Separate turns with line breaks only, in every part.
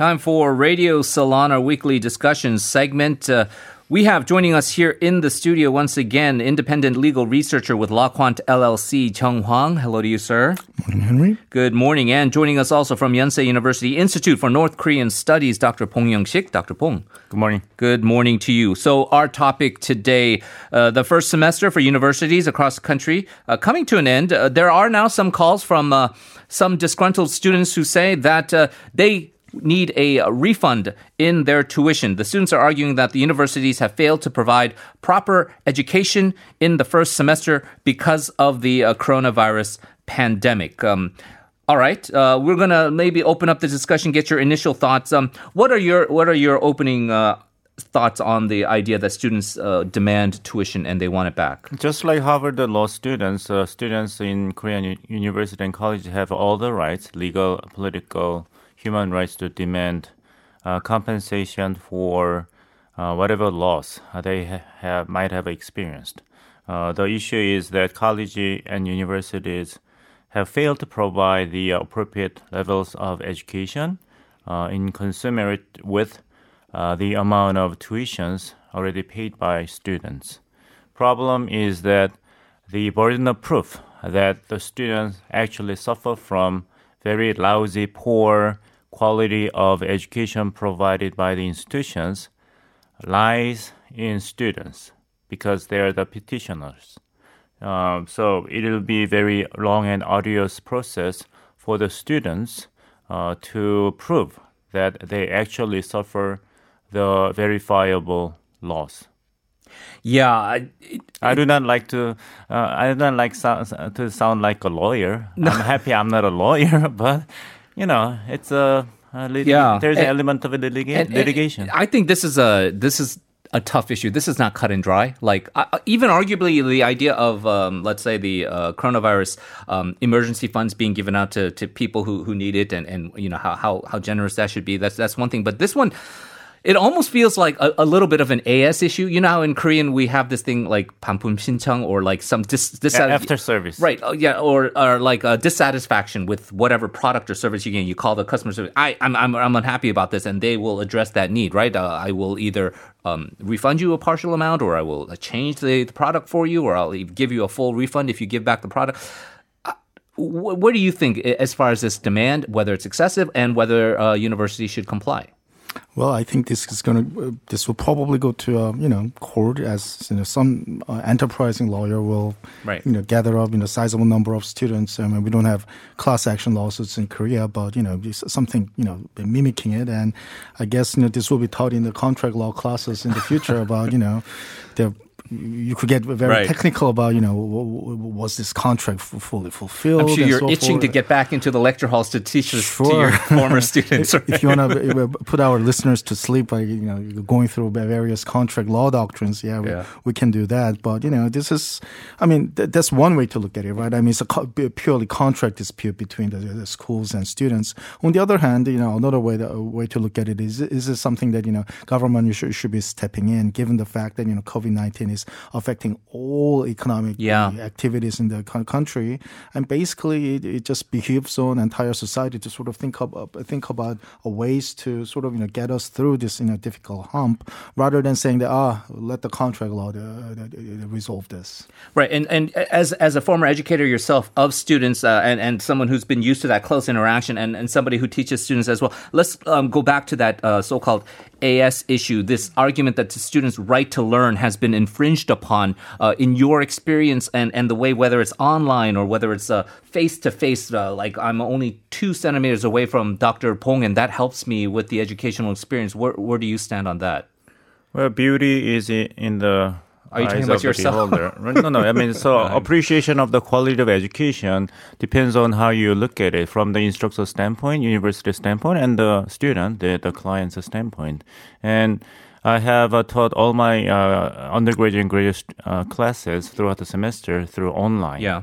Time for Radio Salon, our weekly discussion segment. Uh, we have joining us here in the studio once again, independent legal researcher with LawQuant LLC, Joung Hwang. Hello to you, sir.
Morning, Henry.
Good morning. And joining us also from Yonsei University Institute for North Korean Studies, Dr. Bong Young-shik. Dr. Bong.
Good morning.
Good morning to you. So, our topic today, uh, the first semester for universities across the country, uh, coming to an end. Uh, there are now some calls from uh, some disgruntled students who say that uh, they need a refund in their tuition. The students are arguing that the universities have failed to provide proper education in the first semester because of the uh, coronavirus pandemic. Um, all right, uh, we're gonna maybe open up the discussion, get your initial thoughts. Um, what are your what are your opening uh, thoughts on the idea that students uh, demand tuition and they want it back?
Just like Harvard law students, uh, students in Korean university and college have all the rights, legal, political, human rights to demand uh, compensation for uh, whatever loss they ha- have, might have experienced. Uh, the issue is that colleges and universities have failed to provide the appropriate levels of education uh, in commensurate with uh, the amount of tuitions already paid by students. Problem is that the burden of proof that the students actually suffer from very lousy, poor quality of education provided by the institutions lies in students because they are the petitioners. Um, so it will be very long and arduous process for the students uh, to prove that they actually suffer the verifiable loss.
Yeah, I,
I do not like to. Uh, I do not like so, to sound like a lawyer. I'm happy I'm not a lawyer, but you know, it's a, a lit-
Yeah.
There's an element of a litiga-
and- and
litigation.
I think this is a this is a tough issue. This is not cut and dry. Like uh, even arguably the idea of um, let's say the uh, coronavirus um, emergency funds being given out to, to people who, who need it and, and you know how, how how generous that should be. That's that's one thing. But this one It almost feels like a, a little bit of an AS issue. You know how in Korean we have this thing like 반품 신청 or like some dis, dis-
A- after service.
Right. Oh, yeah. Or, or like a dissatisfaction with whatever product or service you get. You call the customer service. I, I'm, I'm, I'm unhappy about this, and they will address that need. Right. Uh, I will either um, refund you a partial amount, or I will uh, change the, the product for you, or I'll give you a full refund if you give back the product. Uh, wh- What do you think i- as far as this demand, whether it's excessive and whether uh, universities should comply?
Well, I think this is going to, uh, this will probably go to, uh, you know, court as, you know, some uh, enterprising lawyer will,
Right.
you know, gather up, you know, sizable number of students. I mean, we don't have class action lawsuits in Korea, but, you know, something, you know, mimicking it. And I guess, you know, this will be taught in the contract law classes in the future about, you know, the, you could get very
Right.
technical about, you know, w- w- was this contract fully fulfilled?
I'm sure you're
so
itching to get back into the lecture halls to teach this to your former students.
if, if you want to put our listeners to sleep by you know going through various contract law doctrines, yeah, we,
Yeah.
we can do that. But you know, this is, I mean, th- that's one way to look at it, right? I mean, it's a co- purely contract dispute between the, the schools and students. On the other hand, you know, another way the, uh, way to look at it is is it something that you know government should should be stepping in, given the fact that you know COVID nineteen is affecting all economic
Yeah.
activities in the country, and basically it, it just behooves on entire society to sort of think about think about ways to sort of you know get us through this you know difficult hump, rather than saying that ah let the contract law uh, uh, uh, resolve this.
Right, and and as as a former educator yourself of students, uh, and and someone who's been used to that close interaction, and and somebody who teaches students as well, let's um, go back to that uh, so-called AS issue. This argument that the students' right to learn has been infringed upon uh, in your experience, and and the way whether it's online or whether it's face to face. Like I'm only two centimeters away from Dr. Bong, and that helps me with the educational experience. Where where do you stand on that?
Well, beauty is in the
Are you talking about yourself?
No, no. I mean, so appreciation of the quality of education depends on how you look at it from the instructor standpoint, university standpoint, and the student, the, the client's standpoint. And I have uh, taught all my uh, undergraduate and graduate uh, classes throughout the semester through online.
Yeah.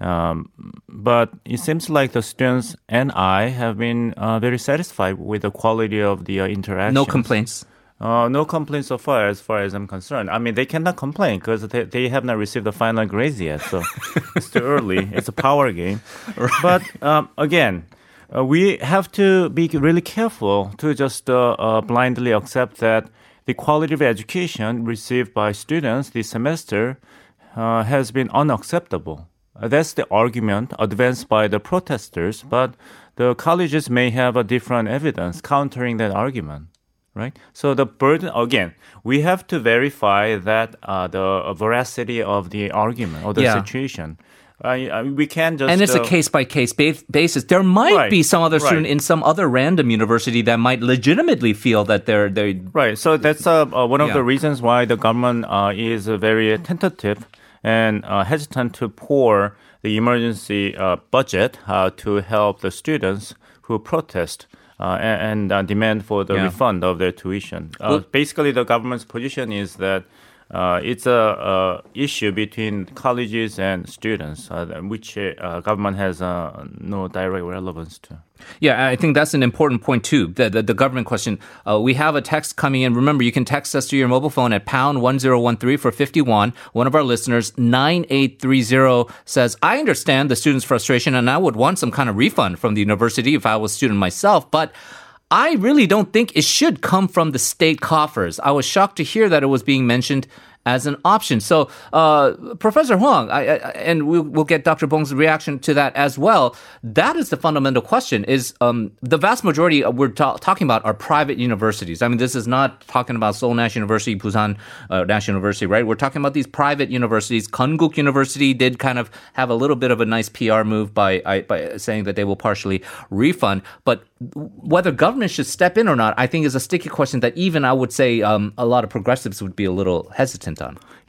Um, but it seems like the students and I have been uh, very satisfied with the quality of the uh, interaction.
No complaints.
Uh, no complaints so far, as far as I'm concerned. I mean, they cannot complain because they, they have not received the final grades yet, so it's too early. It's a power game. But um, again, uh, we have to be really careful to just uh, uh, blindly accept that the quality of education received by students this semester uh, has been unacceptable. Uh, that's the argument advanced by the protesters, but the colleges may have a different evidence countering that argument. Right. So the burden again, we have to verify that uh, the veracity of the argument or the
Yeah.
situation. I, I, we can't just
and it's a case by case basis. There might
Right,
be some other student
right.
in some other random university that might legitimately feel that they're they
Right. So that's uh, uh, one of
Yeah.
the reasons why the government uh, is uh, very tentative and uh, hesitant to pour the emergency uh, budget uh, to help the students who protest. Uh, and and uh, demand for the
Yeah.
refund of their tuition. Uh,
Well-
basically, the government's position is that uh, it's a, a issue between colleges and students, uh, which uh, government has uh, no direct relevance to.
Yeah, I think that's an important point too. The the, the government question. Uh, we have a text coming in. Remember, you can text us to your mobile phone at pound one zero one three for fifty one. One of our listeners nine eight three zero says, "I understand the students' frustration, and I would want some kind of refund from the university if I was a student myself, but." I really don't think it should come from the state coffers. I was shocked to hear that it was being mentioned as an option. So, uh, Professor Hwang, I, I, and we'll, we'll get Dr. Bong's reaction to that as well. That is the fundamental question: is um, the vast majority we're ta- talking about are private universities. I mean, this is not talking about Seoul National University, Busan uh, National University, right? We're talking about these private universities. Konkuk University did kind of have a little bit of a nice PR move by I- by saying that they will partially refund, but whether government should step in or not, I think is a sticky question that even I would say um, a lot of progressives would be a little hesitant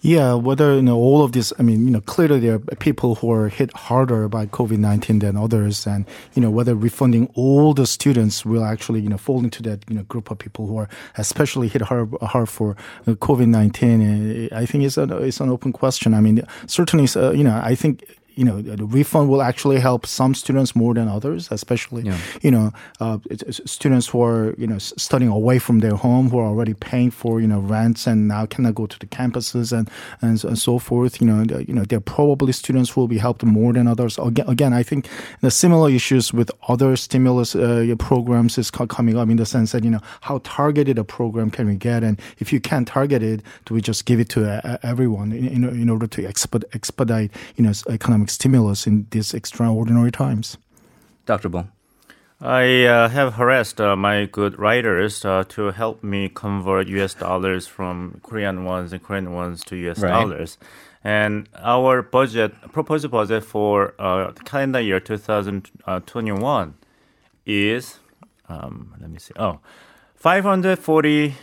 Yeah, whether you know all of this. I mean, you know, clearly there are people who are hit harder by COVID nineteen than others, and you know whether refunding all the students will actually you know fall into that you know group of people who are especially hit hard, hard for COVID nineteen. I think it's an it's an open question. I mean, certainly, uh, you know, I think you know, the refund will actually help some students more than others, especially,
Yeah.
you know, uh, students who are, you know, studying away from their home, who are already paying for, you know, rents and now cannot go to the campuses and, and, so- and so forth. You know, the- you know, they're probably students who will be helped more than others. Again, again I think the similar issues with other stimulus uh, programs is coming up in the sense that, you know, how targeted a program can we get? And if you can't target it, do we just give it to uh, everyone in, in, in order to exped, expedite, you know, s- economic stimulus in these extraordinary times?
Dr. Bong.
I uh, have harassed uh, my good writers uh, to help me convert US dollars from Korean ones and Korean ones to US
Right.
dollars. And our budget, proposed budget for uh, the calendar year 2021 is, um, let me see, oh, 540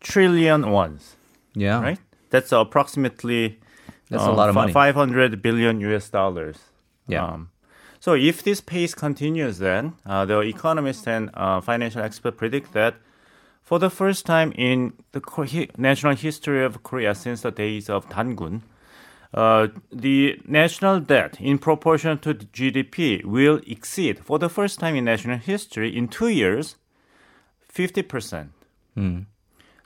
trillion ones,
Yeah.
right? That's approximately
That's a lot of
fi-
money.
500 billion US dollars.
Yeah.
Um, so if this pace continues, then uh, the economists and uh, financial experts predict that for the first time in the national history of Korea since the days of Dangun, uh, the national debt in proportion to the GDP will exceed, for the first time in national history, in two years, 50%.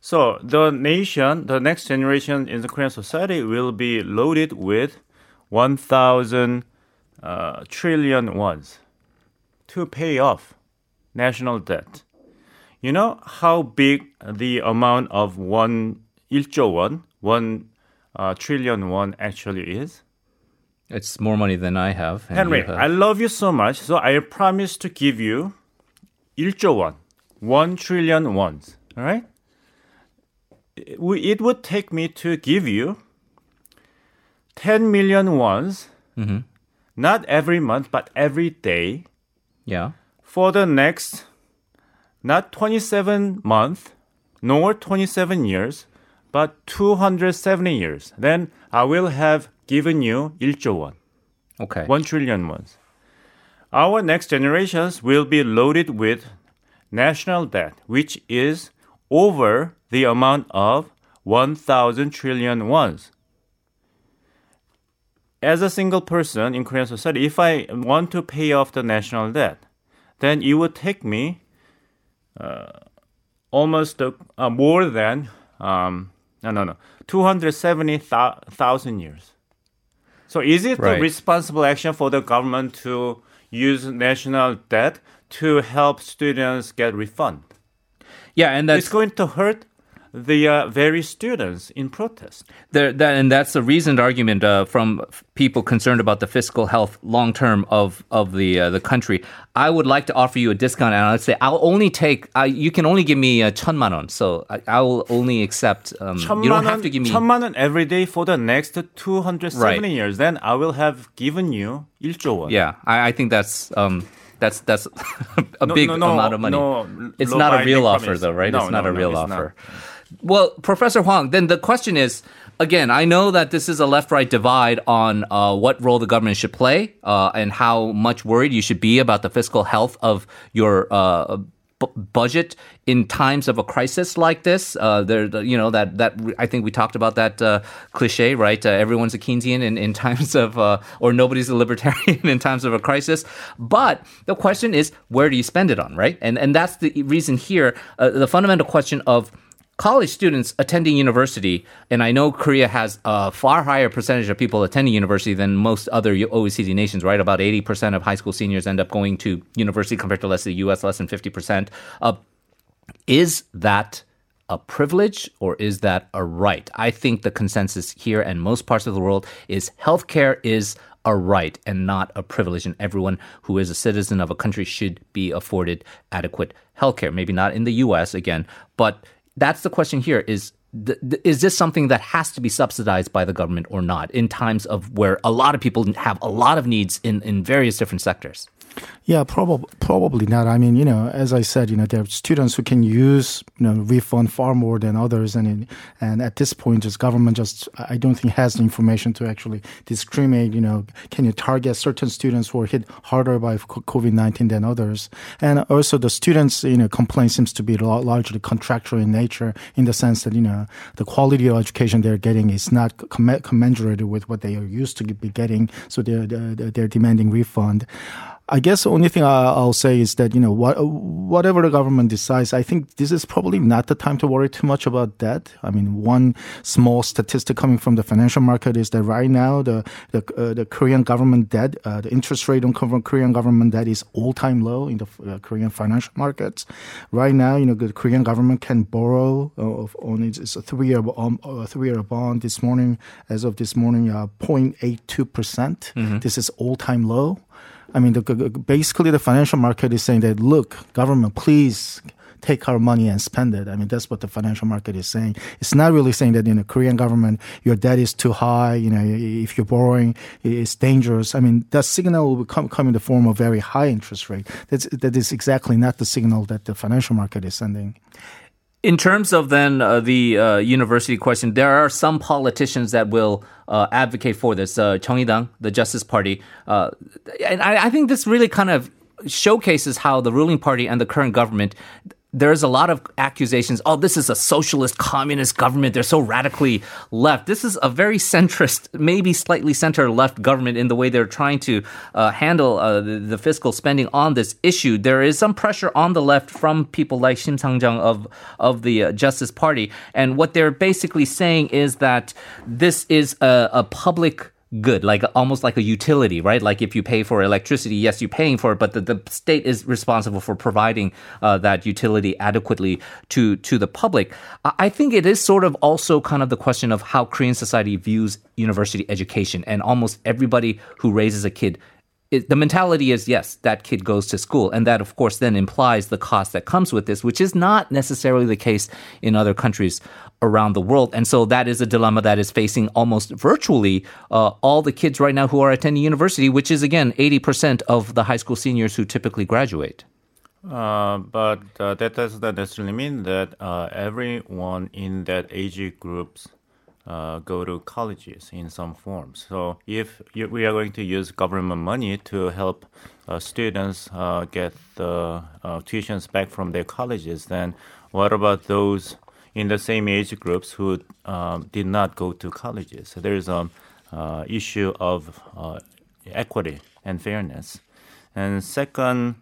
So the nation, the next generation in the Korean society will be loaded with 1,000 uh, trillion wons to pay off national debt. You know how big the amount of one 1조 won, one uh, trillion won actually is?
It's more money than I have.
Henry,
have.
I love you so much, so I promise to give you 1조 won, 1 trillion wons, all right? It would take me to give you 10 million wons, mm-hmm. not every month, but every day.
Yeah.
for the next not 27 months nor 27 years but 270 years. Then i will have given you 1조 won.
Okay.
1 trillion wons. Our next generations will be loaded with national debt which is over the amount of 1000 trillion wons as a single person in Korean society, if I want to pay off the national debt, then it would take me uh, almost uh, uh, more than um, no no no 270,000 years. So is it
Right.
the responsible action for the government to use national debt to help students get refund.
Yeah, and that's
it's going to hurt the uh, very students in protest.
There, that, and that's a reasoned argument uh, from f- people concerned about the fiscal health long term of of the uh, the country. I would like to offer you a discount, and I'd say I'll only take. Uh, you can only give me a 천만 원, so I, I will only accept. Um, you don't have to give me
천만 원 every day for the next 270
Right.
years. Then I will have given you 1조 원.
Yeah, I, I think that's. Um, that's that's a
No,
big
no, no,
amount of money.
no
it's not a real offer,
promise.
though, right?
No,
it's not
no,
a real offer.
not.
Well, Professor Hwang, then the question is again, I know that this is a left right divide on uh, what role the government should play uh, and how much worried you should be about the fiscal health of your. Uh, budget in times of a crisis like this uh, there you know that that I think we talked about that uh, cliche right? Uh, everyone's a Keynesian in, in times of uh, or nobody's a libertarian in times of a crisis. But the question is where do you spend it on right? And and that's the reason here uh, the fundamental question of college students attending university, and I know Korea has a far higher percentage of people attending university than most other OECD nations, right? About 80% of high school seniors end up going to university compared to less the US, less than 50%. Uh, is that a privilege or is that a right? I think the consensus here and most parts of the world is healthcare is a right and not a privilege, and everyone who is a citizen of a country should be afforded adequate healthcare. Maybe not in the U.S. again, but that's the question here: is th- th- is this something that has to be subsidized by the government or not in times of where a lot of people have a lot of needs in, in various different sectors?
Yeah, probably probably not. I mean, you know, as I said, you know, there are students who can use you know refund far more than others, and and at this point, just government just I don't think has the information to actually discriminate. You know, can you target certain students who are hit harder by COVID nineteen than others? And also, the students, you know, complaint seems to be largely contractual in nature, in the sense that you know the quality of education they're getting is not commensurate with what they are used to be getting, so they're, they're demanding refund. I guess the only thing I- I'll say is that you know what, whatever the government decides, I think this is probably not the time to worry too much about debt. I mean, one small statistic coming from the financial market is that right now the the, uh, the Korean government debt, uh, the interest rate on Korean- government debt is all time low in the uh, Korean financial markets. Right now, you know, the Korean government can borrow uh, of- on its, it's a three year um, uh, three year bond this morning, as of this morning, uh, 0.82 percent. This is all time low. I mean, the, basically, the financial market is saying that, look, government, please take our money and spend it. I mean, that's what the financial market is saying. It's not really saying that, you know, Korean government, your debt is too high. You know, if you're borrowing, it's dangerous. I mean, that signal will come, come in the form of very high interest rate. That's, that is exactly not the signal that the financial market is sending.
In terms of then uh, the uh, university question, there are some politicians that will uh, advocate for this. Uh, 정의당, the Justice Party, uh, and I, I think this really kind of showcases how the ruling party and the current government. there's a lot of accusations. Oh, this is a socialist, communist government. They're so radically left. This is a very centrist, maybe slightly center left government in the way they're trying to uh, handle uh, the, the fiscal spending on this issue. There is some pressure on the left from people like Shim Sang-jung of of the uh, Justice Party, and what they're basically saying is that this is a, a public good, like almost like a utility, right? Like if you pay for electricity, yes, you're paying for it, but the, the state is responsible for providing uh, that utility adequately to to the public. I I think it is sort of also kind of the question of how Korean society views university education, and almost everybody who raises a kid it, the mentality is yes, that kid goes to school. And that, of course, then implies the cost that comes with this, which is not necessarily the case in other countries around the world. And so that is a dilemma that is facing almost virtually uh, all the kids right now who are attending university, which is, again, 80% of the high school seniors who typically graduate.
Uh, but uh, that does not necessarily mean that uh, everyone in that age groups uh, go to colleges in some form. So if we are going to use government money to help uh, students uh, get the uh, tuitions back from their colleges, then what about those in the same age groups who um, did not go to colleges? So there's a uh, issue of equity and fairness. And second,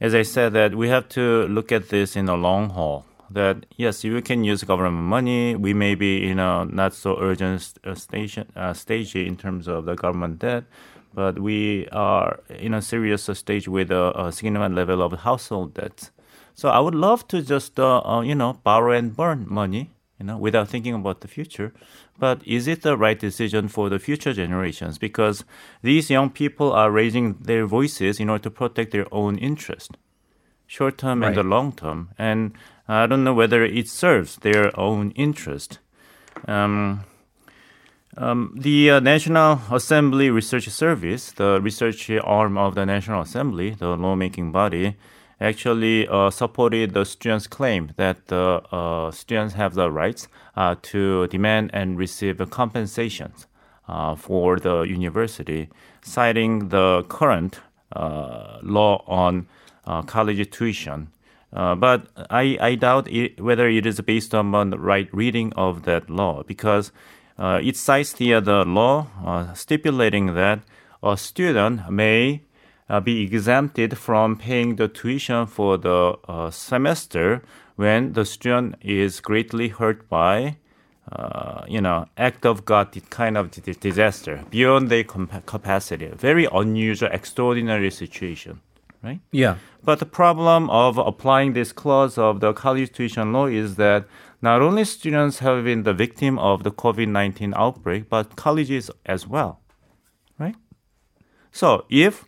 as I said, that we have to look at this in the long haul. That yes, you can use government money. We may be in a not so urgent st- uh, station uh, stage in terms of the government debt, but we are in a serious stage with a, a significant level of household debt. So I would love to just, uh, uh, you know, borrow and burn money, you know, without thinking about the future. But is it the right decision for the future generations? Because these young people are raising their voices in order to protect their own interest, short term and the long term. And I don't know whether it serves their own interest. Um, um, the uh, National Assembly Research Service, the research arm of the National Assembly, the lawmaking body, actually uh, supported the students' claim that the uh, students have the rights uh, to demand and receive compensations uh, for the university, citing the current uh, law on college tuition. But I, I doubt it, whether it is based on the right reading of that law because uh, it cites the, the law uh, stipulating that a student may uh, be exempted from paying the tuition for the uh, semester when the student is greatly hurt by uh, you know, act of God kind of disaster beyond their capacity. Very unusual, extraordinary situation, right?
Yeah.
But the problem of applying this clause of the college tuition law is that not only students have been the victim of the COVID 19 outbreak, but colleges as well. Right? So if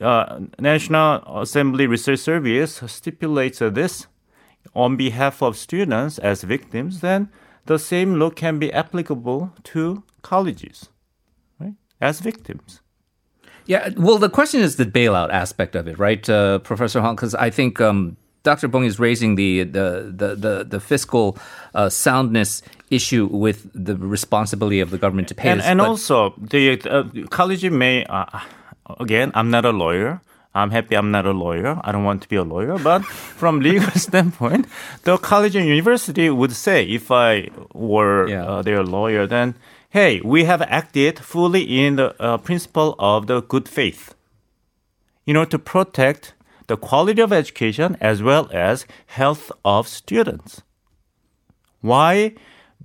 uh, National Assembly Research Service stipulates this on behalf of students as victims, then the same law can be applicable to colleges, right? As victims.
Yeah, well, the question is the bailout aspect of it, right, uh, Professor Hong? Because I think um, Dr. Bong is raising the the the the, the fiscal uh, soundness issue with the responsibility of the government to pay.
And, and also, the uh, college may uh, again. I'm not a lawyer. I'm happy I'm not a lawyer. I don't want to be a lawyer. But from legal standpoint, the college and university would say, if I were yeah. uh, their lawyer, then hey, we have acted fully in the uh, principle of the good faith, you know, to protect the quality of education as well as health of students. Why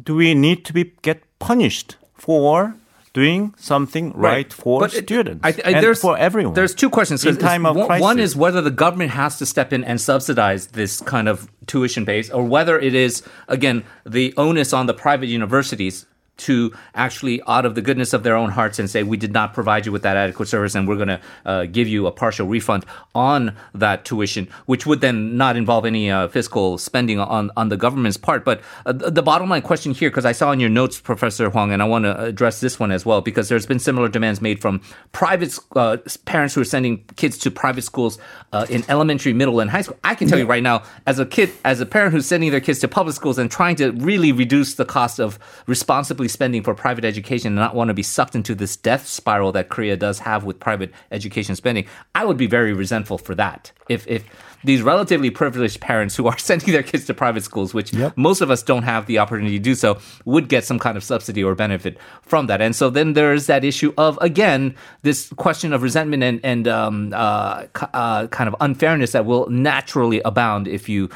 do we need to be get punished for doing something right, right for but students it, I, I, and for everyone?
There's two questions.
In time of
one,
crisis.
one is whether the government has to step in and subsidize this kind of tuition base, or whether it is again the onus on the private universities to actually, out of the goodness of their own hearts, and say, we did not provide you with that adequate service, and we're going to uh, give you a partial refund on that tuition, which would then not involve any uh, fiscal spending on, on the government's part. But uh, the bottom line question here, because I saw in your notes, Professor Hwang, and I want to address this one as well, because there's been similar demands made from private uh, parents who are sending kids to private schools uh, in elementary, middle, and high school. I can tell you right now, as a kid, as a parent who's sending their kids to public schools and trying to really reduce the cost of responsibly spending for private education and not want to be sucked into this death spiral that Korea does have with private education spending, I would be very resentful for that. If if these relatively privileged parents who are sending their kids to private schools, which yep. most of us don't have the opportunity to do so, would get some kind of subsidy or benefit from that. And so then there's that issue of again this question of resentment and and um, uh, uh, kind of unfairness that will naturally abound if you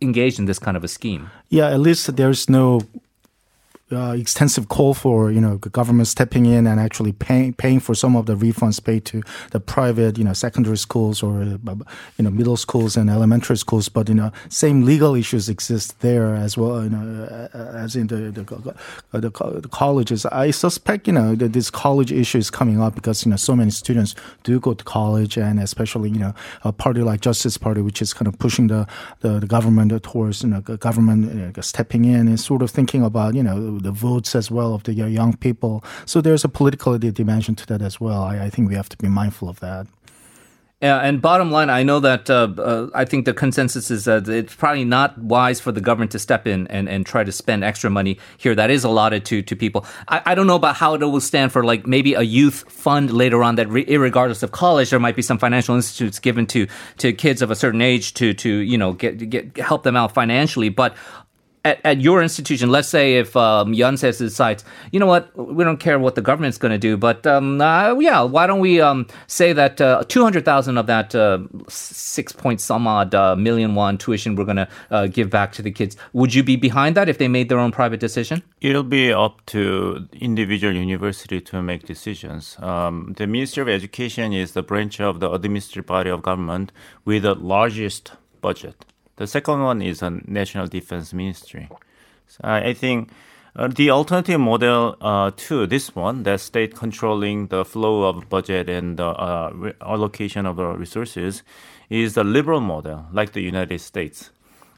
engage in this kind of a scheme.
Yeah, at least there's no uh, extensive call for you know the government stepping in and actually paying paying for some of the refunds paid to the private you know secondary schools or uh, you know middle schools and elementary schools. But you know same legal issues exist there as well you know uh, as in the the, the, the colleges. I suspect you know that this college issue is coming up because you know so many students do go to college and especially you know a party like Justice Party which is kind of pushing the the, the government towards you know government you know, stepping in and sort of thinking about you know the votes as well of the young people. So there's a political dimension to that as well. I, I think we have to be mindful of that.
Yeah, and bottom line, I know that uh, uh, I think the consensus is that it's probably not wise for the government to step in and, and try to spend extra money here that is allotted to to people. I, I don't know about how it will stand for like maybe a youth fund later on that, re- regardless of college, there might be some financial institutes given to to kids of a certain age to to you know get get help them out financially. But at, at your institution, let's say if um, Yonsei decides, you know what, we don't care what the government's going to do, but um, uh, yeah, why don't we um, say that uh, 200,000 of that uh, six point some odd uh, million won tuition we're going to uh, give back to the kids? Would you be behind that if they made their own private decision?
It'll be up to individual university to make decisions. Um, the Ministry of Education is the branch of the administrative body of government with the largest budget. The second one is a National Defense Ministry. So I, think uh, the alternative model uh, to this one, that state controlling the flow of budget and uh, re- allocation of resources, is the liberal model, like the United States.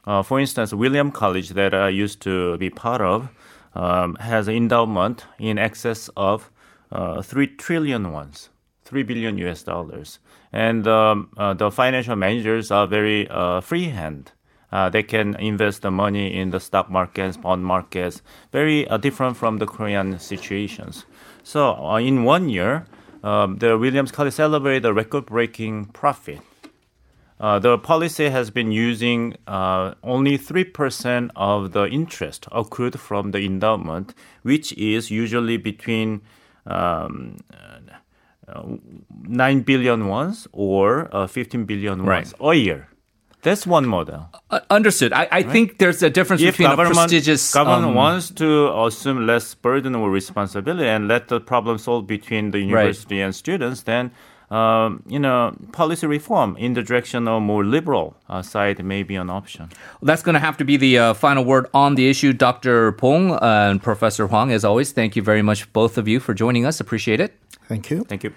Uh, for instance, William College, that I used to be part of, um, has an endowment in excess of uh, 3 trillion ones, 3 billion US dollars. And um, uh, the financial managers are very uh, freehand. Uh, they can invest the money in the stock markets, bond markets, very uh, different from the Korean situations. So uh, in one year, um, the Williams College celebrated a record-breaking profit. Uh, the policy has been using uh, only 3% of the interest accrued from the endowment, which is usually between um, uh, 9 billion wons or uh, 15 billion wons a year. That's one model.
Uh, understood. I, I think there's a difference
If
between a
government,
prestigious
government
um,
wants to assume less burden or responsibility and let the problem solve between the university and students, then um, you know policy reform in the direction of more liberal uh, side may be an option.
That's going to have to be the uh, final word on the issue. Dr. Bong uh, and Professor Hwang, as always, thank you very much, both of you, for joining us. Appreciate it.
Thank you.
Thank you.